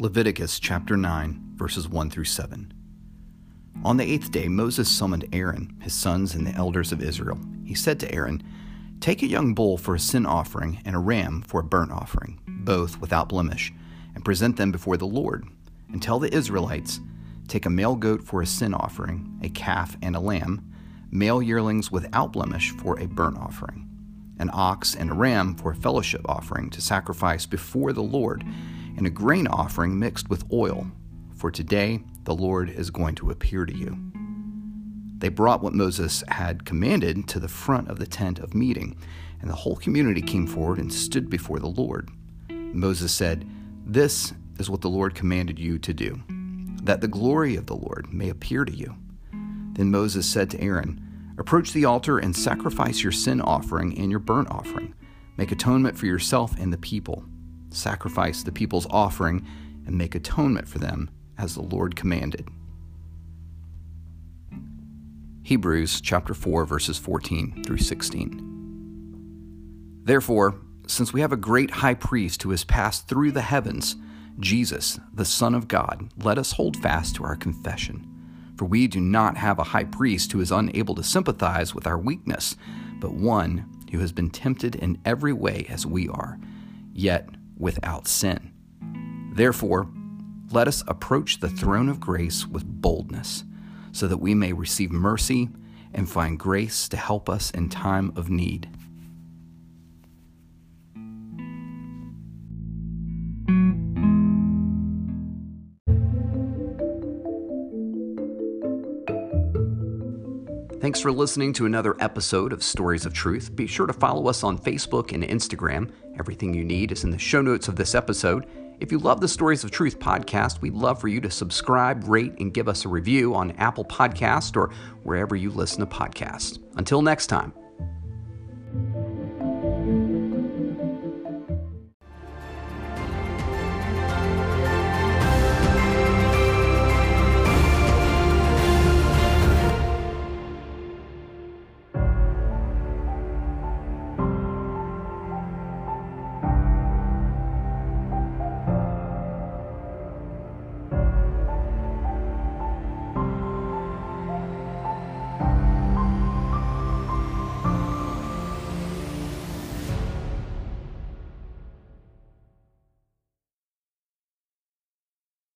Leviticus chapter 9, verses 1 through 7. On the eighth day, Moses summoned Aaron, his sons, and the elders of Israel. He said to Aaron, Take a young bull for a sin offering and a ram for a burnt offering, both without blemish, and present them before the Lord. And tell the Israelites, Take a male goat for a sin offering, a calf and a lamb, male yearlings without blemish for a burnt offering, an ox and a ram for a fellowship offering to sacrifice before the Lord and a grain offering mixed with oil, for today the Lord is going to appear to you. They brought what Moses had commanded to the front of the tent of meeting, and the whole community came forward and stood before the Lord. Moses said, This is what the Lord commanded you to do, that the glory of the Lord may appear to you. Then Moses said to Aaron, Approach the altar and sacrifice your sin offering and your burnt offering. Make atonement for yourself and the people sacrifice the people's offering, and make atonement for them as the Lord commanded. Hebrews chapter 4 verses 14 through 16. Therefore, since we have a great high priest who has passed through the heavens, Jesus, the Son of God, let us hold fast to our confession. For we do not have a high priest who is unable to sympathize with our weakness, but one who has been tempted in every way as we are, yet without sin. Therefore, let us approach the throne of grace with boldness, so that we may receive mercy and find grace to help us in time of need. Thanks for listening to another episode of Stories of Truth. Be sure to follow us on Facebook and Instagram. Everything you need is in the show notes of this episode. If you love the Stories of Truth podcast, we'd love for you to subscribe, rate, and give us a review on Apple Podcast or wherever you listen to podcasts. Until next time.